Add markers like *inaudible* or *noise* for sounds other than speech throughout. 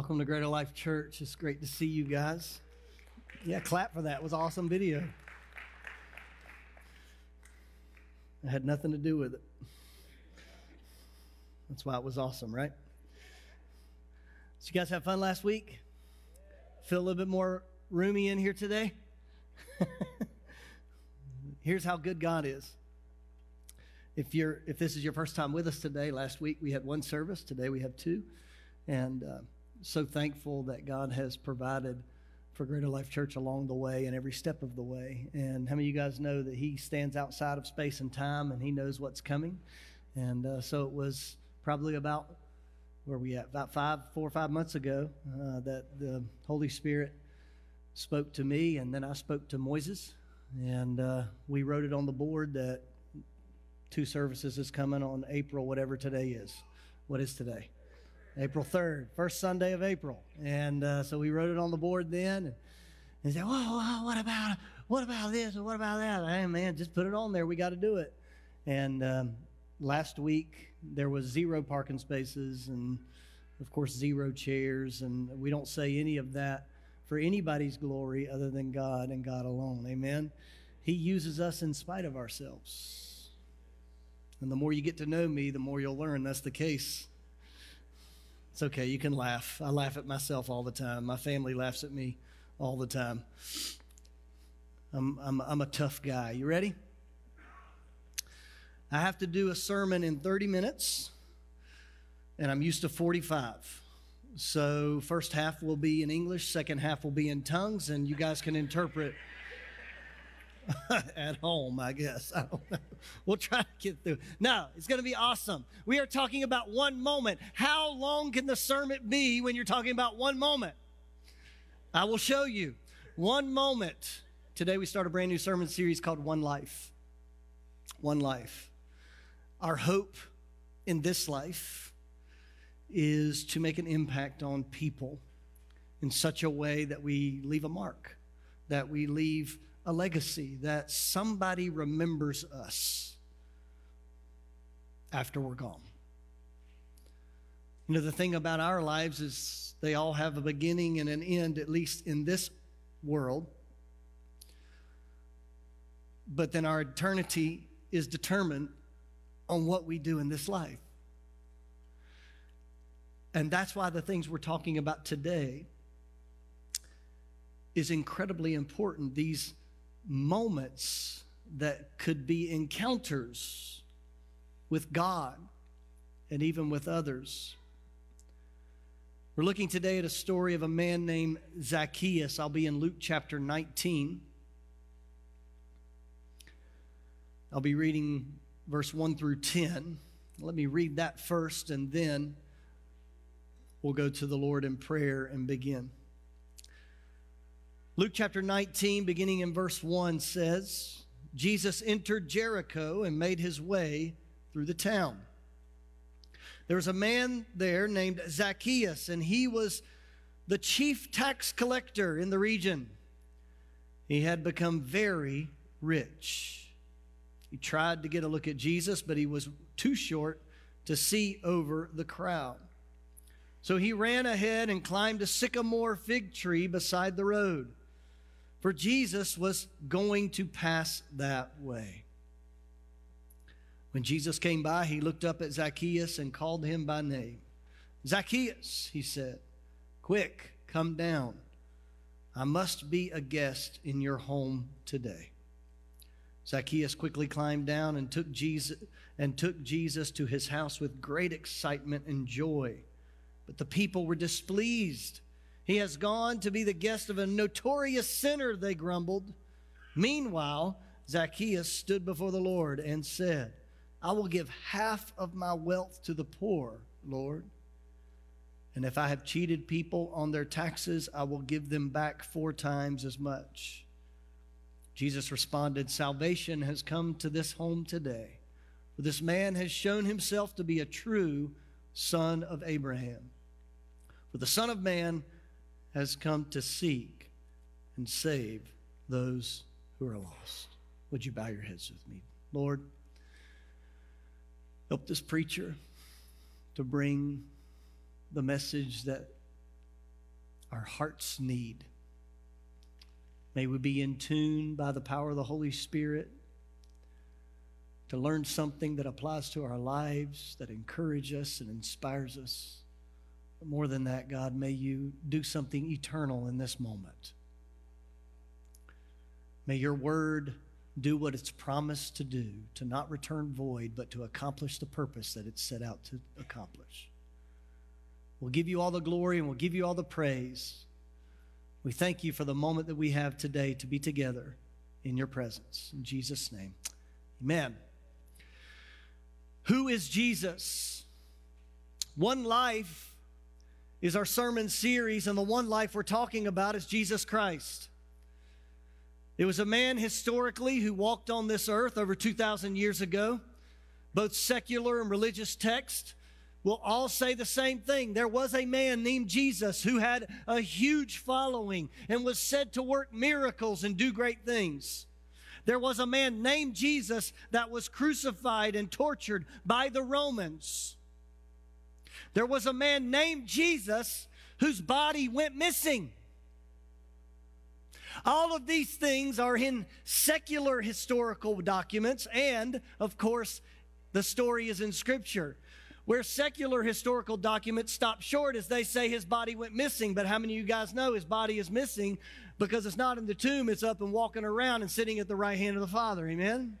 Welcome to Greater Life Church. It's great to see you guys. Yeah, clap for that. It was awesome video. I had nothing to do with it. That's why it was awesome, right? So you guys have fun last week? Feel a little bit more roomy in here today? *laughs* Here's how good God is. If you're if this is your first time with us today, last week we had one service, today we have two. And uh, so thankful that God has provided for Greater Life Church along the way and every step of the way. And how many of you guys know that He stands outside of space and time and He knows what's coming? And uh, so it was probably about where we at about five, four or five months ago uh, that the Holy Spirit spoke to me, and then I spoke to Moises, and uh, we wrote it on the board that two services is coming on April, whatever today is. What is today? April 3rd, first Sunday of April. And uh, so we wrote it on the board then. And, and said, whoa, what about what about this what about that? Hey, man, just put it on there. We got to do it. And um, last week, there was zero parking spaces and, of course, zero chairs. And we don't say any of that for anybody's glory other than God and God alone. Amen. He uses us in spite of ourselves. And the more you get to know me, the more you'll learn that's the case. It's okay. You can laugh. I laugh at myself all the time. My family laughs at me all the time. I'm, I'm, I'm a tough guy. You ready? I have to do a sermon in 30 minutes, and I'm used to 45. So, first half will be in English, second half will be in tongues, and you guys can interpret *laughs* at home, I guess. I don't know. *laughs* We'll try to get through. No, it's going to be awesome. We are talking about one moment. How long can the sermon be when you're talking about one moment? I will show you. One moment. Today we start a brand new sermon series called One Life. One Life. Our hope in this life is to make an impact on people in such a way that we leave a mark, that we leave a legacy that somebody remembers us after we're gone. You know, the thing about our lives is they all have a beginning and an end, at least in this world. But then our eternity is determined on what we do in this life. And that's why the things we're talking about today is incredibly important. These moments that could be encounters with God and even with others. We're looking today at a story of a man named Zacchaeus. I'll be in Luke chapter 19. I'll be reading verse 1 through 10. Let me read that first, and then we'll go to the Lord in prayer and begin. Luke chapter 19, beginning in verse 1, says Jesus entered Jericho and made his way through the town. There was a man there named Zacchaeus, and he was the chief tax collector in the region. He had become very rich. He tried to get a look at Jesus, but he was too short to see over the crowd. So he ran ahead and climbed a sycamore fig tree beside the road for Jesus was going to pass that way. When Jesus came by, he looked up at Zacchaeus and called him by name. Zacchaeus, he said, quick, come down. I must be a guest in your home today. Zacchaeus quickly climbed down and took Jesus and took Jesus to his house with great excitement and joy. But the people were displeased he has gone to be the guest of a notorious sinner, they grumbled. Meanwhile, Zacchaeus stood before the Lord and said, I will give half of my wealth to the poor, Lord. And if I have cheated people on their taxes, I will give them back four times as much. Jesus responded, Salvation has come to this home today, for this man has shown himself to be a true son of Abraham. For the Son of Man has come to seek and save those who are lost. Would you bow your heads with me? Lord, help this preacher to bring the message that our hearts need. May we be in tune by the power of the Holy Spirit to learn something that applies to our lives, that encourages us and inspires us. But more than that, God, may you do something eternal in this moment. May your word do what it's promised to do, to not return void, but to accomplish the purpose that it's set out to accomplish. We'll give you all the glory and we'll give you all the praise. We thank you for the moment that we have today to be together in your presence. In Jesus' name, amen. Who is Jesus? One life is our sermon series, and the one life we're talking about is Jesus Christ. It was a man historically who walked on this earth over 2,000 years ago. Both secular and religious texts will all say the same thing. There was a man named Jesus who had a huge following and was said to work miracles and do great things. There was a man named Jesus that was crucified and tortured by the Romans. There was a man named Jesus whose body went missing. All of these things are in secular historical documents, and of course, the story is in Scripture. Where secular historical documents stop short is they say his body went missing, but how many of you guys know his body is missing because it's not in the tomb, it's up and walking around and sitting at the right hand of the Father? Amen?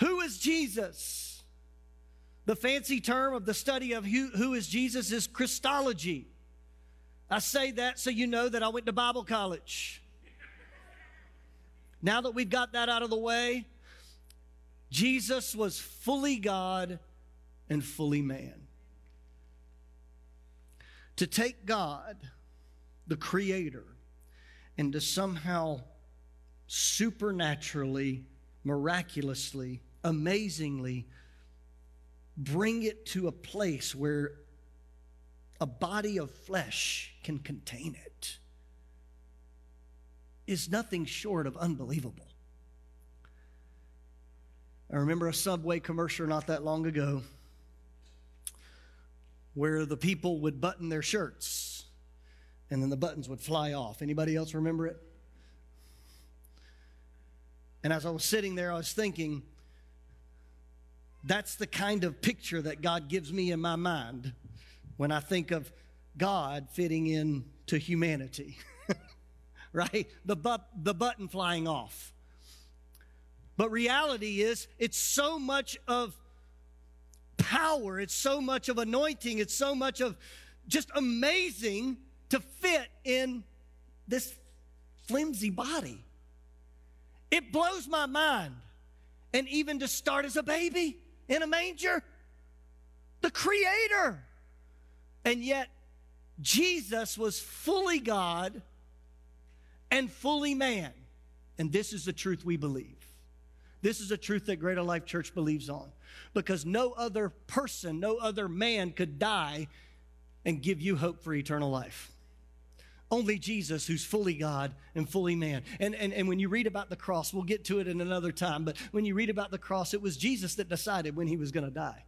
Who is Jesus? The fancy term of the study of who, who is Jesus is Christology. I say that so you know that I went to Bible college. Now that we've got that out of the way, Jesus was fully God and fully man. To take God, the Creator, and to somehow supernaturally, miraculously, amazingly bring it to a place where a body of flesh can contain it is nothing short of unbelievable. I remember a Subway commercial not that long ago where the people would button their shirts and then the buttons would fly off. Anybody else remember it? And as I was sitting there, I was thinking, that's the kind of picture that God gives me in my mind when I think of God fitting in to humanity, *laughs* right? The, the button flying off. But reality is, it's so much of power, it's so much of anointing, it's so much of just amazing to fit in this flimsy body. It blows my mind. And even to start as a baby in a manger, the Creator. And yet, Jesus was fully God and fully man. And this is the truth we believe. This is a truth that Greater Life Church believes on because no other person, no other man could die and give you hope for eternal life. Only Jesus, who's fully God and fully man. And, and, and when you read about the cross, we'll get to it in another time, but when you read about the cross, it was Jesus that decided when he was going to die.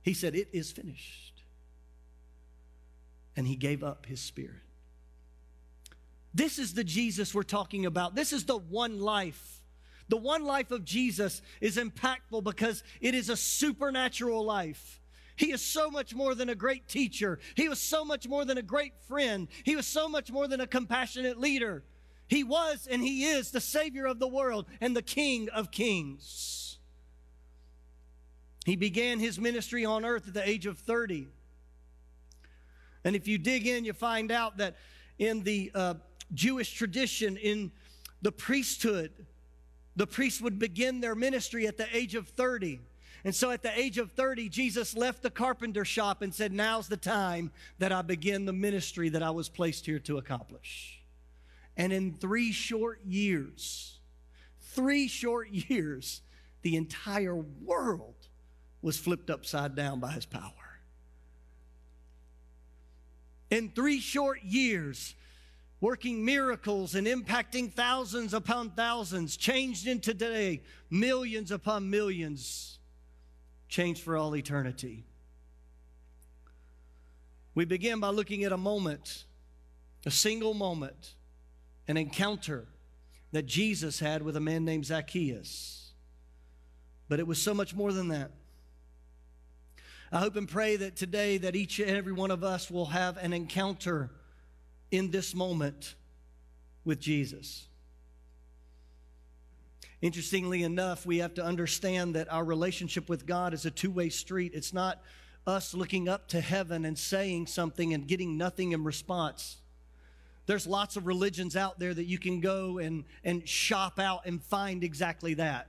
He said, It is finished. And he gave up his spirit. This is the Jesus we're talking about. This is the one life. The one life of Jesus is impactful because it is a supernatural life. He is so much more than a great teacher. He was so much more than a great friend. He was so much more than a compassionate leader. He was and he is the Savior of the world and the King of kings. He began his ministry on earth at the age of 30. And if you dig in, you find out that in the uh, Jewish tradition, in the priesthood, the priests would begin their ministry at the age of 30. And so at the age of 30, Jesus left the carpenter shop and said, Now's the time that I begin the ministry that I was placed here to accomplish. And in three short years, three short *laughs* years, the entire world was flipped upside down by his power. In three short years, working miracles and impacting thousands upon thousands, changed into today, millions upon millions, changed for all eternity. We begin by looking at a moment, a single moment, an encounter that Jesus had with a man named Zacchaeus. But it was so much more than that. I hope and pray that today that each and every one of us will have an encounter in this moment with Jesus. Interestingly enough, we have to understand that our relationship with God is a two way street. It's not us looking up to heaven and saying something and getting nothing in response. There's lots of religions out there that you can go and, and shop out and find exactly that.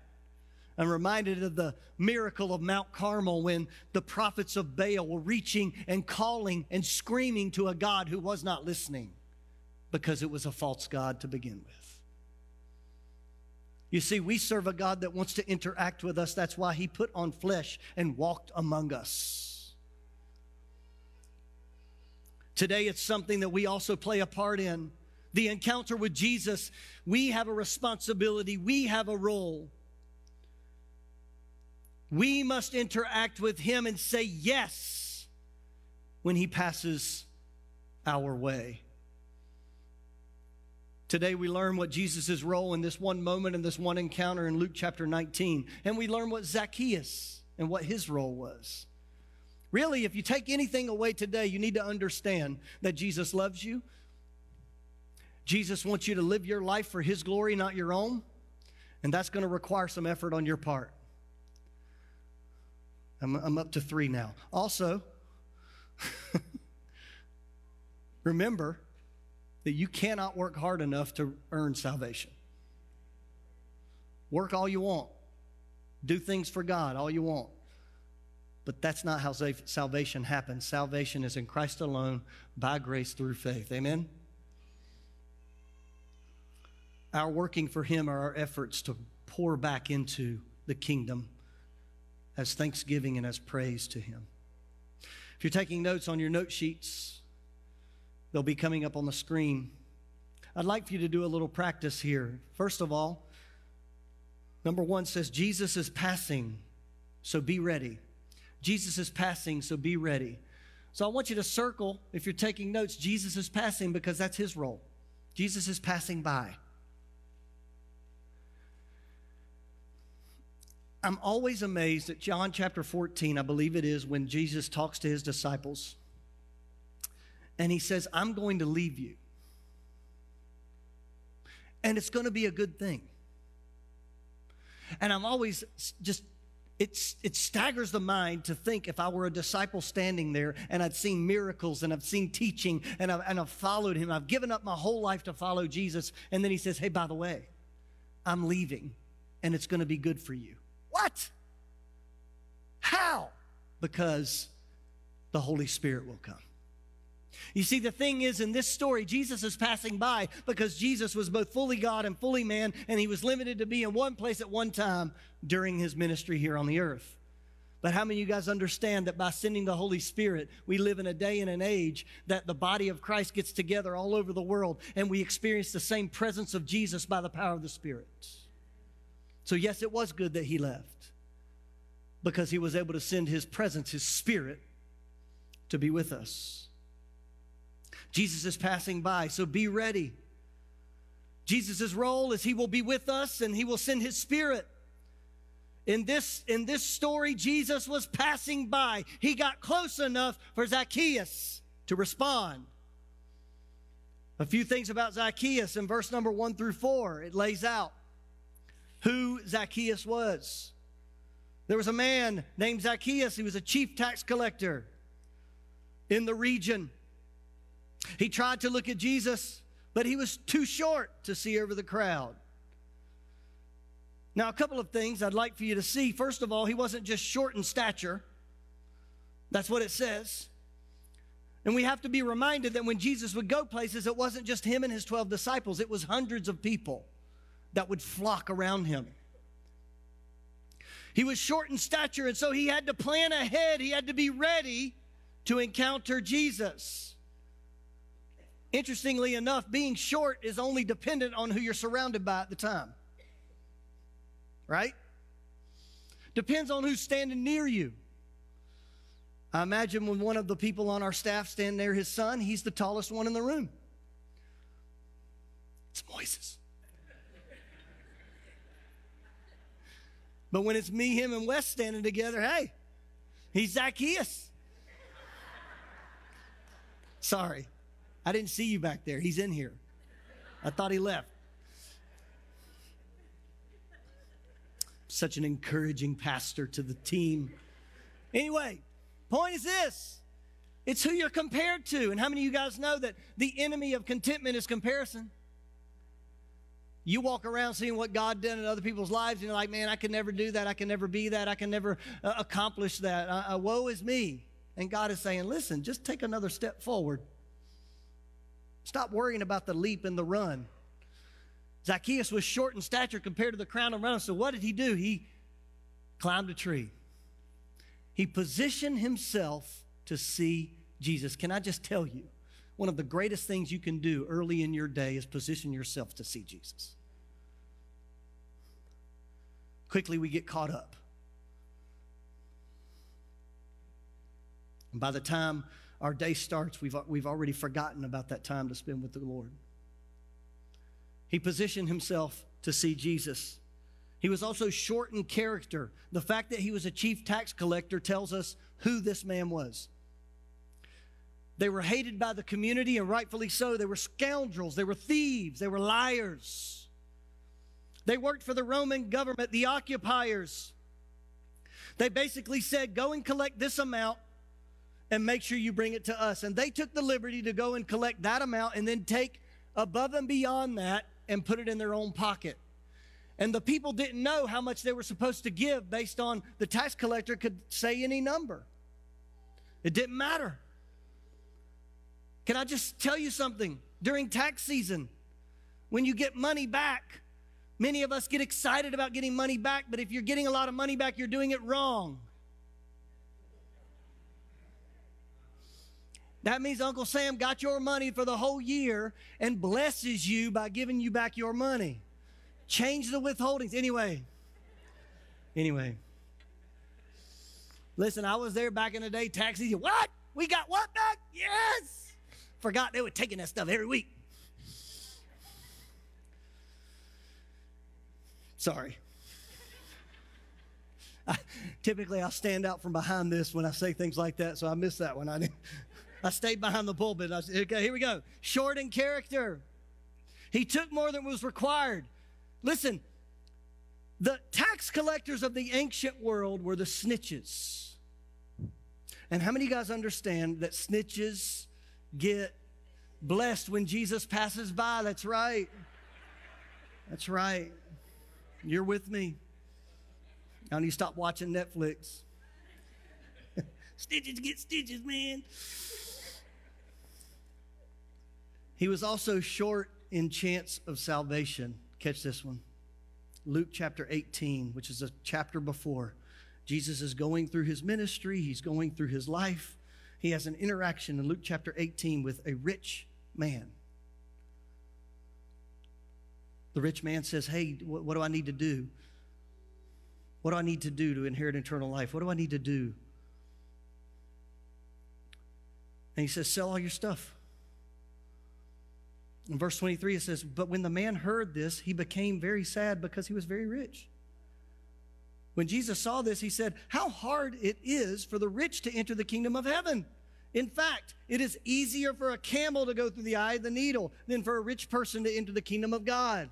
I'm reminded of the miracle of Mount Carmel when the prophets of Baal were reaching and calling and screaming to a God who was not listening because it was a false God to begin with. You see, we serve a God that wants to interact with us. That's why he put on flesh and walked among us. Today, it's something that we also play a part in. The encounter with Jesus, we have a responsibility, we have a role. We must interact with him and say yes when he passes our way. Today we learn what Jesus' role in this one moment and this one encounter in Luke chapter 19. And we learn what Zacchaeus and what his role was. Really, if you take anything away today, you need to understand that Jesus loves you. Jesus wants you to live your life for his glory, not your own. And that's going to require some effort on your part. I'm, I'm up to three now. Also, *laughs* remember, that you cannot work hard enough to earn salvation. Work all you want, do things for God all you want. But that's not how salvation happens. Salvation is in Christ alone, by grace through faith. Amen? Our working for Him are our efforts to pour back into the kingdom as thanksgiving and as praise to Him. If you're taking notes on your note sheets, They'll be coming up on the screen. I'd like for you to do a little practice here. First of all, number one says, Jesus is passing, so be ready. Jesus is passing, so be ready. So I want you to circle, if you're taking notes, Jesus is passing because that's his role. Jesus is passing by. I'm always amazed at John chapter 14, I believe it is, when Jesus talks to his disciples and he says, I'm going to leave you. And it's going to be a good thing. And I'm always just, it's, it staggers the mind to think if I were a disciple standing there and I'd seen miracles and I've seen teaching and I've, and I've followed him, I've given up my whole life to follow Jesus. And then he says, Hey, by the way, I'm leaving and it's going to be good for you. What? How? Because the Holy Spirit will come. You see, the thing is, in this story, Jesus is passing by because Jesus was both fully God and fully man, and he was limited to be in one place at one time during his ministry here on the earth. But how many of you guys understand that by sending the Holy Spirit, we live in a day and an age that the body of Christ gets together all over the world and we experience the same presence of Jesus by the power of the Spirit? So, yes, it was good that he left because he was able to send his presence, his Spirit, to be with us. Jesus is passing by, so be ready. Jesus' role is he will be with us and he will send his spirit. In this, in this story, Jesus was passing by. He got close enough for Zacchaeus to respond. A few things about Zacchaeus in verse number one through four. It lays out who Zacchaeus was. There was a man named Zacchaeus. He was a chief tax collector in the region. He tried to look at Jesus, but he was too short to see over the crowd. Now, a couple of things I'd like for you to see. First of all, he wasn't just short in stature, that's what it says. And we have to be reminded that when Jesus would go places, it wasn't just him and his 12 disciples, it was hundreds of people that would flock around him. He was short in stature, and so he had to plan ahead. He had to be ready to encounter Jesus. Interestingly enough, being short is only dependent on who you're surrounded by at the time. Right? Depends on who's standing near you. I imagine when one of the people on our staff stand near his son, he's the tallest one in the room. It's Moises. but when it's me, him, and Wes standing together, hey, he's Zacchaeus. Sorry, I didn't see you back there. He's in here. I thought he left. Such an encouraging pastor to the team. Anyway, point is this it's who you're compared to. And how many of you guys know that the enemy of contentment is comparison? You walk around seeing what God did in other people's lives, and you're like, man, I can never do that. I can never be that. I can never uh, accomplish that. Uh, uh, woe is me. And God is saying, listen, just take another step forward. Stop worrying about the leap and the run. Zacchaeus was short in stature compared to the crown of runners. So what did he do? He climbed a tree. He positioned himself to see Jesus. Can I just tell you, one of the greatest things you can do early in your day is position yourself to see Jesus. Quickly, we get caught up. And by the time our day starts, we've, we've already forgotten about that time to spend with the Lord. He positioned himself to see Jesus. He was also short in character. The fact that he was a chief tax collector tells us who this man was. They were hated by the community, and rightfully so. They were scoundrels, they were thieves, they were liars. They worked for the Roman government, the occupiers. They basically said, Go and collect this amount and make sure you bring it to us. And they took the liberty to go and collect that amount and then take above and beyond that and put it in their own pocket. And the people didn't know how much they were supposed to give based on the tax collector could say any number. It didn't matter. Can I just tell you something? During tax season, when you get money back, many of us get excited about getting money back, but if you're getting a lot of money back, you're doing it wrong. That means Uncle Sam got your money for the whole year and blesses you by giving you back your money. Change the withholdings. Anyway, anyway. Listen, I was there back in the day, tax. What? We got what back? Yes. Forgot they were taking that stuff every week. Sorry. I, *laughs* typically, I'll stand out from behind this when I say things like that, so I missed that one. I didn't. I stayed behind the pulpit. I said, okay, here we go. Short in character. He took more than was required. Listen, the tax collectors of the ancient world were the snitches. And how many of you guys understand that snitches get blessed when Jesus passes by? That's right. That's right. You're with me. I need to stop watching Netflix. *laughs* stitches get stitches, man. He was also short in chance of salvation. Catch this one. Luke chapter 18, which is a chapter before. Jesus is going through his ministry, he's going through his life. He has an interaction in Luke chapter 18 with a rich man. The rich man says, Hey, what, what do I need to do? What do I need to do to inherit eternal life? What do I need to do? And he says, Sell all your stuff in verse 23, it says, But when the man heard this, he became very sad because he was very rich. When Jesus saw this, he said, How hard it is for the rich to enter the kingdom of heaven. In fact, it is easier for a camel to go through the eye of the needle than for a rich person to enter the kingdom of God.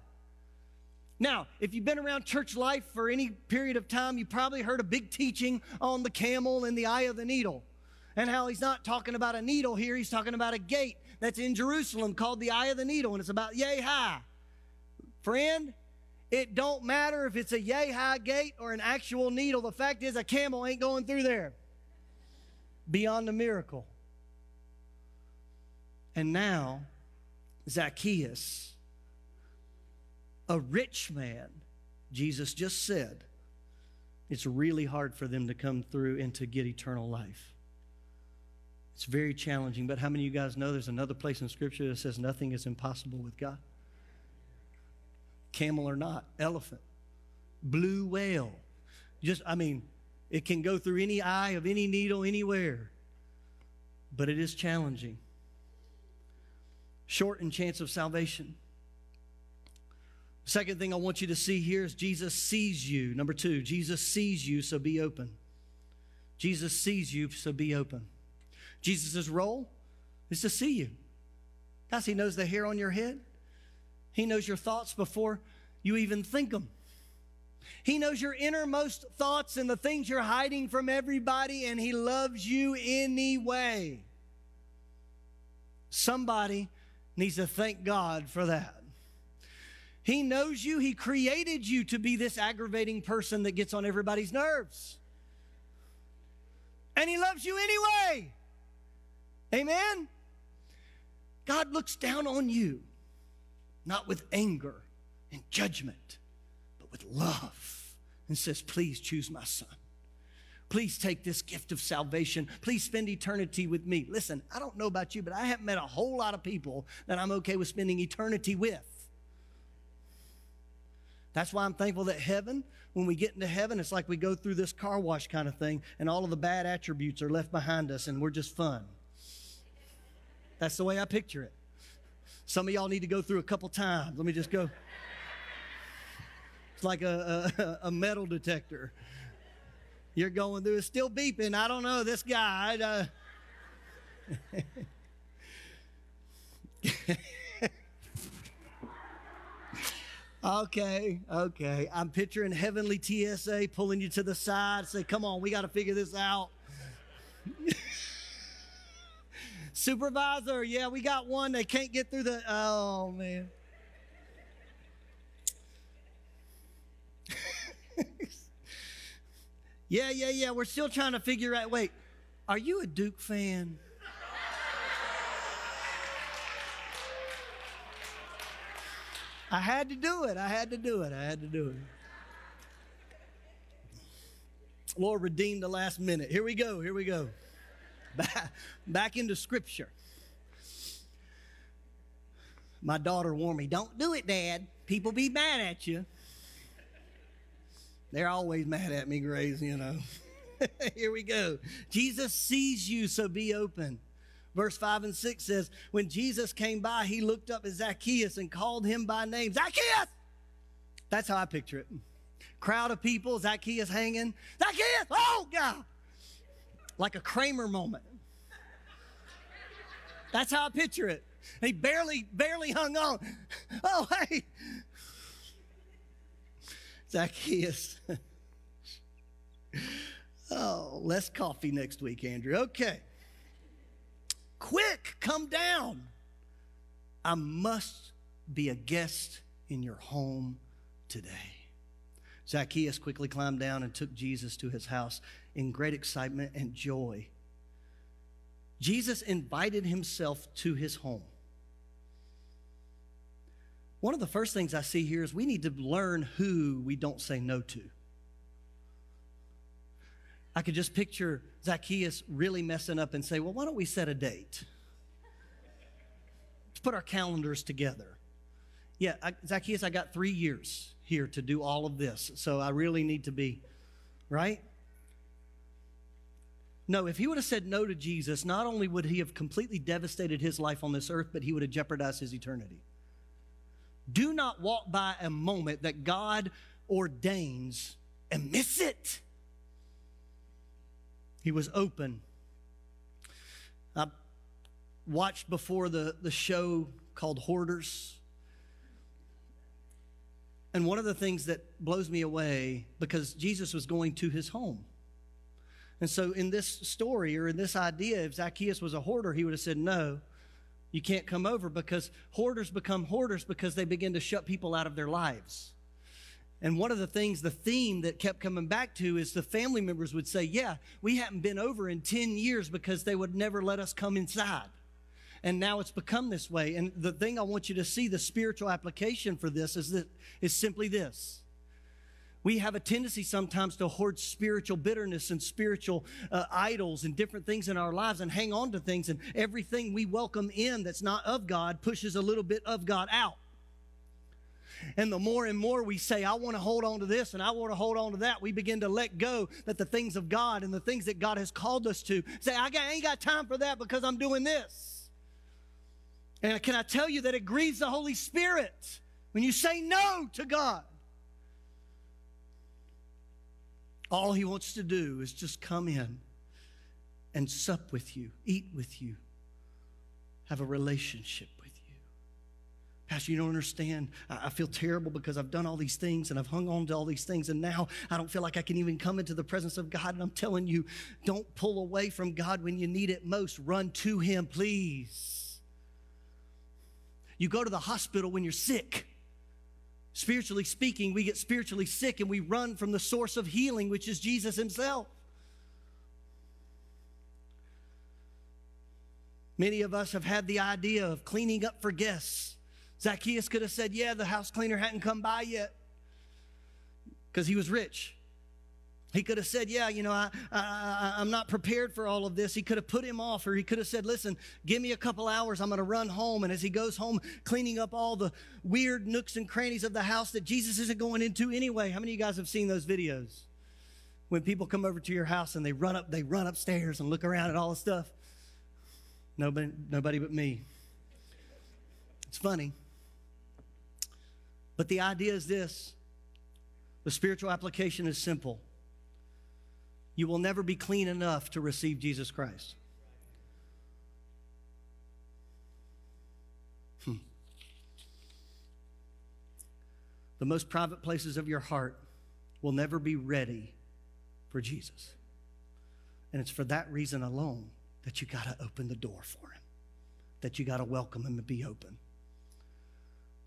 Now, if you've been around church life for any period of time, you probably heard a big teaching on the camel and the eye of the needle and how he's not talking about a needle here, he's talking about a gate that's in Jerusalem called the Eye of the Needle, and it's about yay high. Friend, it don't matter if it's a yay high gate or an actual needle. The fact is, a camel ain't going through there beyond the miracle. And now, Zacchaeus, a rich man, Jesus just said, it's really hard for them to come through and to get eternal life. It's very challenging, but how many of you guys know there's another place in Scripture that says nothing is impossible with God? Camel or not, elephant, blue whale. Just, I mean, It can go through any eye of any needle anywhere, but it is challenging. Shortened chance of salvation. Second thing I want you to see here is Jesus sees you. Number two, Jesus sees you, so be open. Jesus sees you, so be open. Jesus' role is to see you. Guys, He knows the hair on your head, He knows your thoughts before you even think them. He knows your innermost thoughts and the things you're hiding from everybody, and He loves you anyway. Somebody needs to thank God for that. He knows you. He created you to be this aggravating person that gets on everybody's nerves. And He loves you anyway. Amen? God looks down on you, not with anger and judgment, but with love, and says, Please choose my son. Please take this gift of salvation. Please spend eternity with me. Listen, I don't know about you, but I haven't met a whole lot of people that I'm okay with spending eternity with. That's why I'm thankful that heaven, when we get into heaven, it's like we go through this car wash kind of thing, and all of the bad attributes are left behind us, and we're just fun. That's the way I picture it. Some of y'all need to go through a couple times. Let me just go. It's like a, a, a metal detector. You're going through, it's still beeping. I don't know, this guy. Uh, *laughs* Okay, okay. I'm picturing heavenly TSA pulling you to the side, say, come on, we got to figure this out. *laughs* Supervisor, yeah, we got one. They can't get through the. Oh, man. *laughs* yeah, yeah, yeah. We're still trying to figure out. Wait, are you a Duke fan? I had to do it. I had to do it. I had to do it. Lord, redeem the last minute. Here we go. Here we go. Back, into scripture. My daughter warned me, don't do it, Dad. People be mad at you. They're always mad at me, Grace, you know. *laughs* Here we go. Jesus sees you, so be open. Verse 5 and 6 says, When Jesus came by, he looked up at Zacchaeus and called him by name Zacchaeus! That's how I picture it. Crowd of people, Zacchaeus hanging. Zacchaeus! Oh, God! Like a Kramer moment. That's how I picture it. He barely, barely hung on. Oh, hey! Zacchaeus. oh, less coffee next week, Andrew. Okay. Quick, come down. I must be a guest in your home today. Zacchaeus quickly climbed down and took Jesus to his house in great excitement and joy. Jesus invited himself to his home. One of the first things I see here is we need to learn who we don't say no to. I could just picture Zacchaeus really messing up and say, Well, why don't we set a date? Let's put our calendars together. Yeah, I, Zacchaeus, I got three years here to do all of this, so I really need to be, right? No, if he would have said no to Jesus, not only would he have completely devastated his life on this earth, but he would have jeopardized his eternity. Do not walk by a moment that God ordains and miss it. He was open. I watched before the, the show called Hoarders. And one of the things that blows me away, because Jesus was going to his home. And so, in this story or in this idea, if Zacchaeus was a hoarder, he would have said, No, you can't come over because hoarders become hoarders because they begin to shut people out of their lives. And one of the things, the theme that kept coming back to is the family members would say, Yeah, we haven't been over in 10 years because they would never let us come inside. And now it's become this way. And the thing I want you to see, the spiritual application for this is that is simply this. We have a tendency sometimes to hoard spiritual bitterness and spiritual uh, idols and different things in our lives and hang on to things. And everything we welcome in that's not of God pushes a little bit of God out. And the more and more we say, I want to hold on to this and I want to hold on to that, we begin to let go that the things of God and the things that God has called us to say, I ain't got time for that because I'm doing this. And can I tell you that it grieves the Holy Spirit when you say no to God? All He wants to do is just come in and sup with you, eat with you, have a relationship with you. Pastor, you don't understand. I feel terrible because I've done all these things and I've hung on to all these things, and now I don't feel like I can even come into the presence of God. And I'm telling you, don't pull away from God when you need it most. Run to Him, please. You go to the hospital when you're sick. Spiritually speaking, we get spiritually sick and we run from the source of healing, which is Jesus Himself. Many of us have had the idea of cleaning up for guests. Zacchaeus could have said, Yeah, the house cleaner hadn't come by yet because he was rich. He could have said, Yeah, you know, I, I, I'm not prepared for all of this. He could have put him off, or he could have said, Listen, give me a couple hours. I'm going to run home. And as he goes home, cleaning up all the weird nooks and crannies of the house that Jesus isn't going into anyway. How many of you guys have seen those videos? When people come over to your house and they run up, they run upstairs and look around at all the stuff. Nobody, nobody but me. It's funny. But the idea is this the spiritual application is simple you will never be clean enough to receive Jesus Christ. Hmm. The most private places of your heart will never be ready for Jesus. And it's for that reason alone that you got to open the door for him, that you got to welcome him and be open.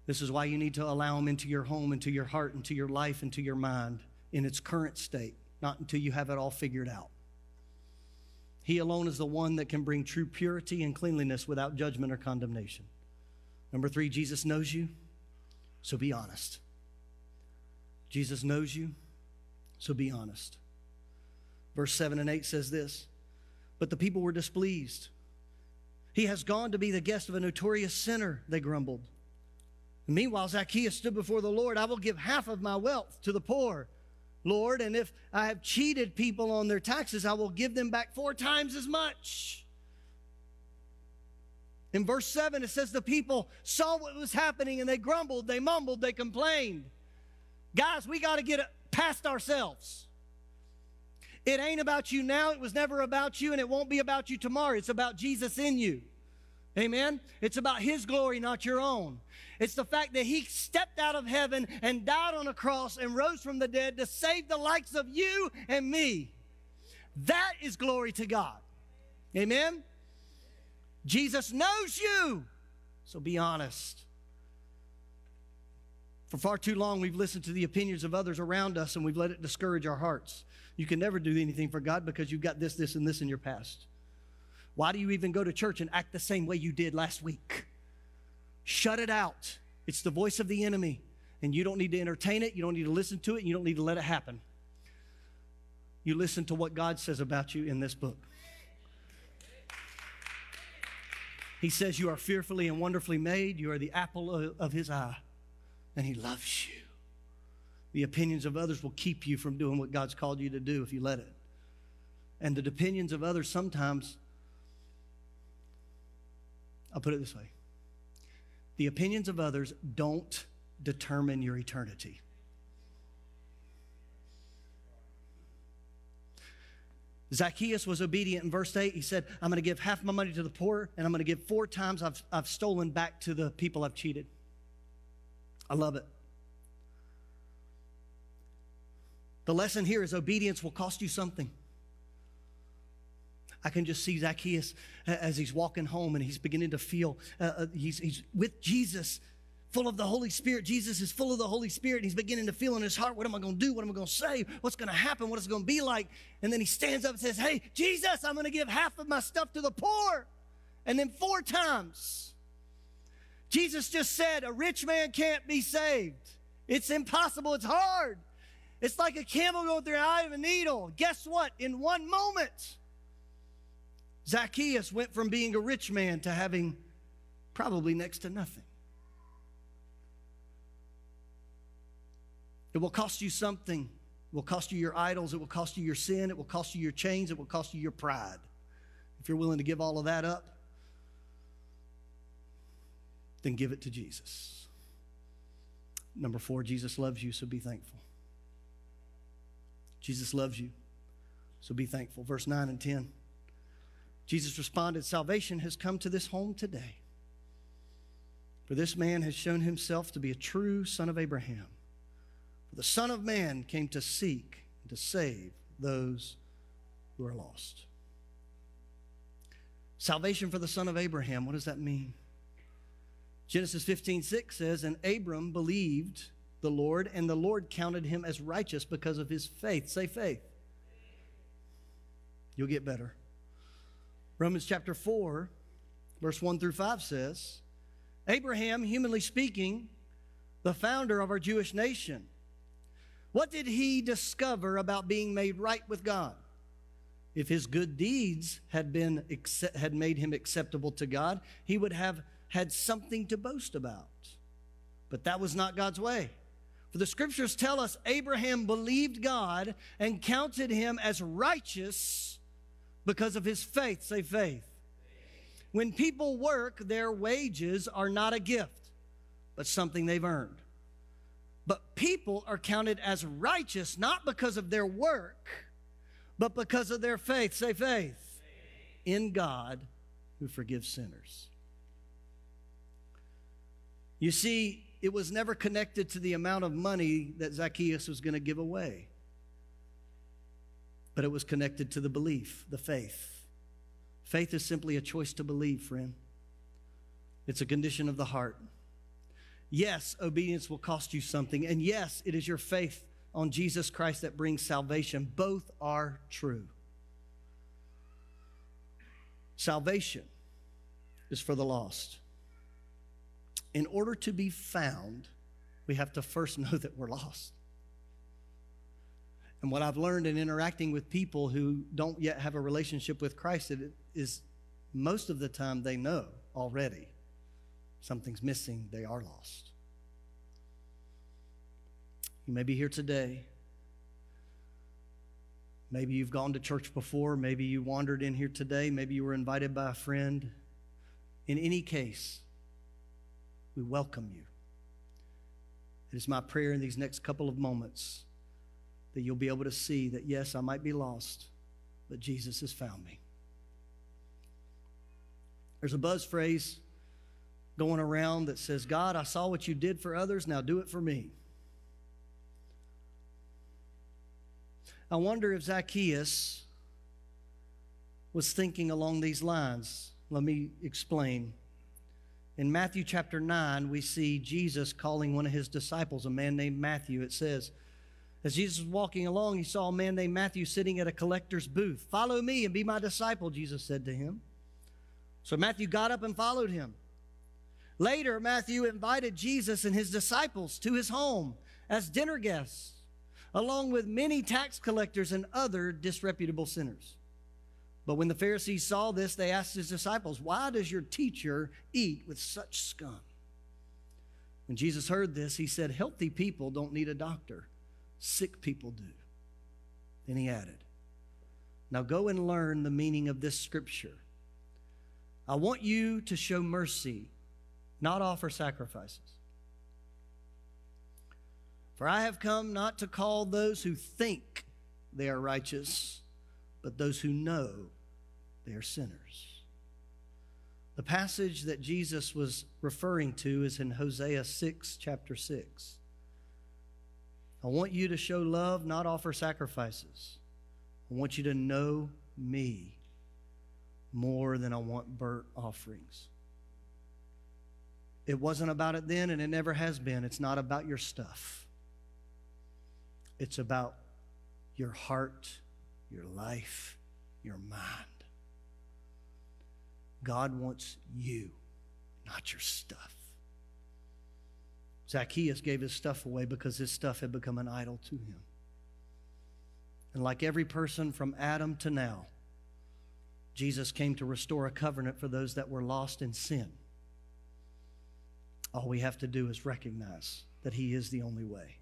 This is why you need to allow him into your home, into your heart, into your life, into your mind in its current state not until you have it all figured out. He alone is the one that can bring true purity and cleanliness without judgment or condemnation. Number three, Jesus knows you, so be honest. Jesus knows you, so be honest. Verse 7 and 8 says this But the people were displeased. He has gone to be the guest of a notorious sinner, they grumbled. Meanwhile, Zacchaeus stood before the Lord. I will give half of my wealth to the poor. Lord, and if I have cheated people on their taxes, I will give them back four times as much. In verse 7, it says the people saw what was happening and they grumbled, they mumbled, they complained. Guys, we got to get past ourselves. It ain't about you now, it was never about you, and it won't be about you tomorrow. It's about Jesus in you. Amen? It's about His glory, not your own. It's the fact that He stepped out of heaven and died on a cross and rose from the dead to save the likes of you and me. That is glory to God. Amen? Jesus knows you. So be honest. For far too long, we've listened to the opinions of others around us and we've let it discourage our hearts. You can never do anything for God because you've got this, this, and this in your past. Why do you even go to church and act the same way you did last week? Shut it out. It's the voice of the enemy, and you don't need to entertain it, you don't need to listen to it, you don't need to let it happen. You listen to what God says about you in this book. He says, You are fearfully and wonderfully made. You are the apple of his eye, and he loves you. The opinions of others will keep you from doing what God's called you to do if you let it. And the opinions of others sometimes I'll put it this way the opinions of others don't determine your eternity. Zacchaeus was obedient in verse 8. He said, I'm going to give half my money to the poor, and I'm going to give four times I've, I've stolen back to the people I've cheated. I love it. The lesson here is obedience will cost you something. I can just see Zacchaeus as he's walking home and he's beginning to feel, uh, uh, he's, he's with Jesus, full of the Holy Spirit. Jesus is full of the Holy Spirit. He's beginning to feel in his heart, what am I going to do? What am I going to say? What's going to happen? What is it going to be like? And then he stands up and says, Hey, Jesus, I'm going to give half of my stuff to the poor. And then four times, Jesus just said, A rich man can't be saved. It's impossible. It's hard. It's like a camel going through the eye of a needle. Guess what? In one moment, Zacchaeus went from being a rich man to having probably next to nothing. It will cost you something. It will cost you your idols. It will cost you your sin. It will cost you your chains. It will cost you your pride. If you're willing to give all of that up, then give it to Jesus. Number four, Jesus loves you, so be thankful. Jesus loves you, so be thankful. Verse 9 and 10. Jesus responded, Salvation has come to this home today. For this man has shown himself to be a true son of Abraham. For the Son of Man came to seek and to save those who are lost. Salvation for the son of Abraham, what does that mean? Genesis 15, 6 says, And Abram believed the Lord, and the Lord counted him as righteous because of his faith. Say faith. You'll get better. Romans chapter 4, verse 1 through 5 says, Abraham, humanly speaking, the founder of our Jewish nation, what did he discover about being made right with God? If his good deeds had been had made him acceptable to God, he would have had something to boast about. But that was not God's way. For the scriptures tell us Abraham believed God and counted him as righteous because of his faith. Say faith. When people work, their wages are not a gift, but something they've earned. But people are counted as righteous not because of their work, but because of their faith. Say faith in God who forgives sinners. You see, it was never connected to the amount of money that Zacchaeus was going to give away, but it was connected to the belief, the faith. Faith is simply a choice to believe, friend. It's a condition of the heart. Yes, obedience will cost you something. And yes, it is your faith on Jesus Christ that brings salvation. Both are true. Salvation is for the lost. In order to be found, we have to first *laughs* know that we're lost. And what I've learned in interacting with people who don't yet have a relationship with Christ is most of the time they know already something's missing, they are lost. You may be here today. Maybe you've gone to church before. Maybe you wandered in here today. Maybe you were invited by a friend. In any case, we welcome you. It is my prayer in these next couple of moments that you'll be able to see that, yes, I might be lost, but Jesus has found me. There's a buzz phrase going around that says, God, I saw what you did for others, now do it for me. I wonder if Zacchaeus was thinking along these lines. Let me explain. In Matthew chapter 9, we see Jesus calling one of his disciples, a man named Matthew. It says, as Jesus was walking along, he saw a man named Matthew sitting at a collector's booth. Follow me and be my disciple, Jesus said to him. So Matthew got up and followed him. Later, Matthew invited Jesus and his disciples to his home as dinner guests, along with many tax collectors and other disreputable sinners. But when the Pharisees saw this, they asked his disciples, Why does your teacher eat with such scum? When Jesus heard this, he said, Healthy people don't need a doctor, sick people do. Then he added, Now go and learn the meaning of this scripture. I want you to show mercy not offer sacrifices. For I have come not to call those who think they are righteous, but those who know they are sinners. The passage that Jesus was referring to is in Hosea 6, chapter 6. I want you to show love, not offer sacrifices. I want you to know me more than I want burnt offerings. It wasn't about it then, and it never has been. It's not about your stuff, it's about your heart, your life, your mind. God wants you, not your stuff. Zacchaeus gave his stuff away because his stuff had become an idol to him. And like every person from Adam to now, Jesus came to restore a covenant for those that were lost in sin. All we have to do is recognize that He is the only way.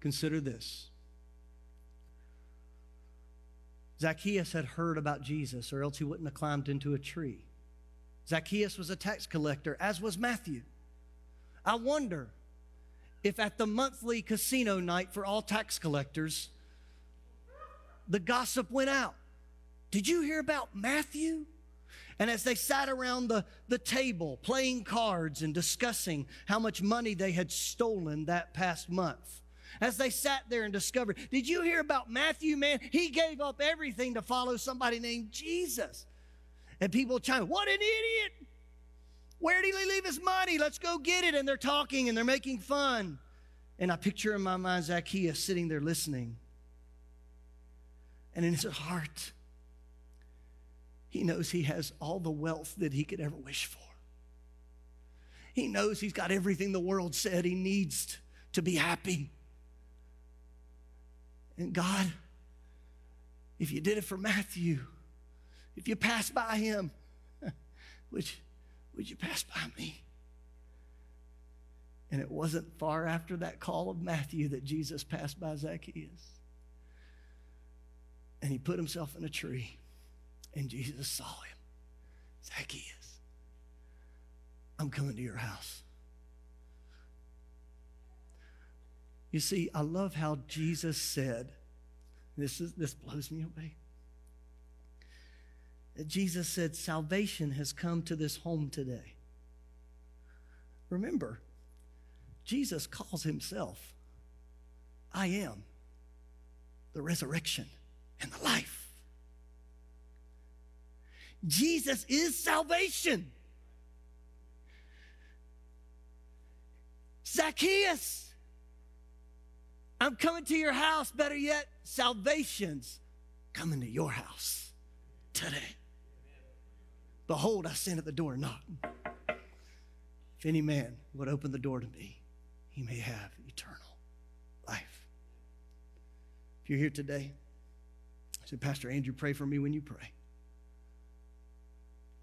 Consider this. Zacchaeus had heard about Jesus, or else he wouldn't have climbed into a tree. Zacchaeus was a tax collector, as was Matthew. I wonder if at the monthly casino night for all tax collectors, the gossip went out. Did you hear about Matthew? And as they sat around the, the table playing cards and discussing how much money they had stolen that past month, as they sat there and discovered, did you hear about Matthew, man? He gave up everything to follow somebody named Jesus. And people chime, what an idiot! Where did he leave his money? Let's go get it. And they're talking and they're making fun. And I picture in my mind Zacchaeus sitting there listening. And in his heart, he knows he has all the wealth that he could ever wish for. He knows he's got everything the world said he needs to be happy. And God, if you did it for Matthew, if you passed by him, *laughs* would, would you pass by me? And it wasn't far after that call of Matthew that Jesus passed by Zacchaeus. And he put himself in a tree. And Jesus saw him. Zacchaeus, I'm coming to your house. You see, I love how Jesus said, this, is, this blows me away. Jesus said, Salvation has come to this home today. Remember, Jesus calls himself, I am the resurrection and the life. Jesus is salvation. Zacchaeus, I'm coming to your house. Better yet, salvation's coming to your house today. Behold, I stand at the door and knock. If any man would open the door to me, he may have eternal life. If you're here today, I said, Pastor Andrew, pray for me when you pray.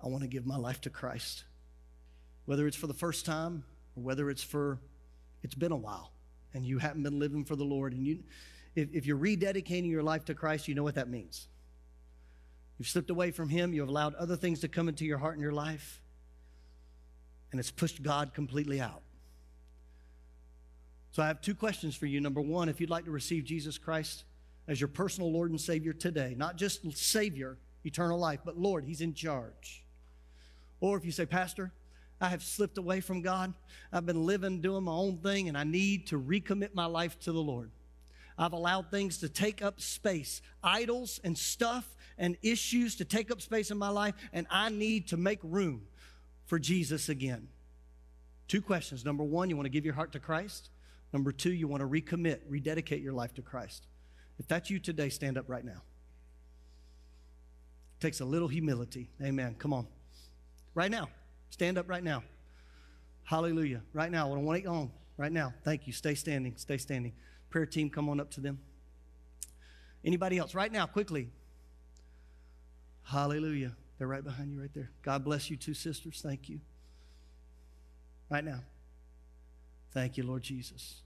I want to give my life to Christ. Whether it's for the first time or whether it's for, it's been a while and you haven't been living for the Lord. And you, if, if you're rededicating your life to Christ, you know what that means. You've slipped away from Him, you've allowed other things to come into your heart and your life, and it's pushed God completely out. So I have two questions for you. Number one, if you'd like to receive Jesus Christ as your personal Lord and Savior today, not just Savior, eternal life, but Lord, He's in charge. Or if you say, Pastor, I have slipped away from God, I've been living, doing my own thing, and I need to recommit my life to the Lord. I've allowed things to take up space, idols and stuff and issues to take up space in my life, and I need to make room for Jesus again. Two questions. Number one, you want to give your heart to Christ. Number two, you want to recommit, rededicate your life to Christ. If that's you today, stand up right now. It takes a little humility. Amen. Come on. Right now. Stand up right now. Hallelujah. Right now. I don't wait long. Right now. Thank you. Stay standing. Stay standing. Prayer team, come on up to them. Anybody else? Right now, quickly. Hallelujah. They're right behind you, right there. God bless you, two sisters. Thank you. Right now. Thank you, Lord Jesus.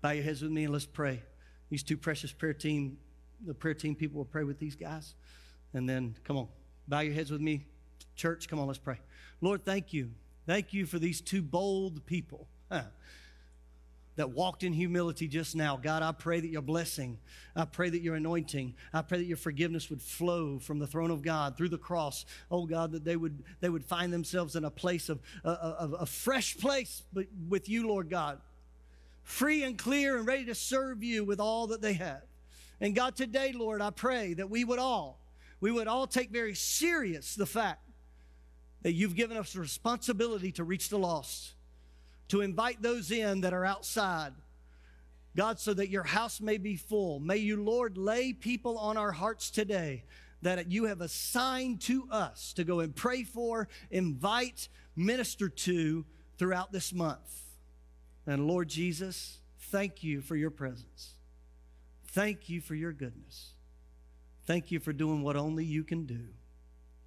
Bow your heads with me and let's pray. These two precious prayer team, the prayer team people will pray with these guys. And then, come on, bow your heads with me. Church, come on, let's pray. Lord, thank you. Thank you for these two bold people. Huh that walked in humility just now. God, I pray that your blessing, I pray that your anointing, I pray that your forgiveness would flow from the throne of God through the cross. Oh God, that they would they would find themselves in a place of uh, uh, a fresh place with you, Lord God, free and clear and ready to serve you with all that they have. And God, today, Lord, I pray that we would all we would all take very serious the fact that you've given us responsibility to reach the lost to invite those in that are outside. God, so that your house may be full. May you, Lord, lay people on our hearts today that you have assigned to us to go and pray for, invite, minister to throughout this month. And Lord Jesus, thank you for your presence. Thank you for your goodness. Thank you for doing what only you can do.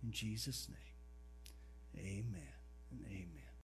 In Jesus' name, amen.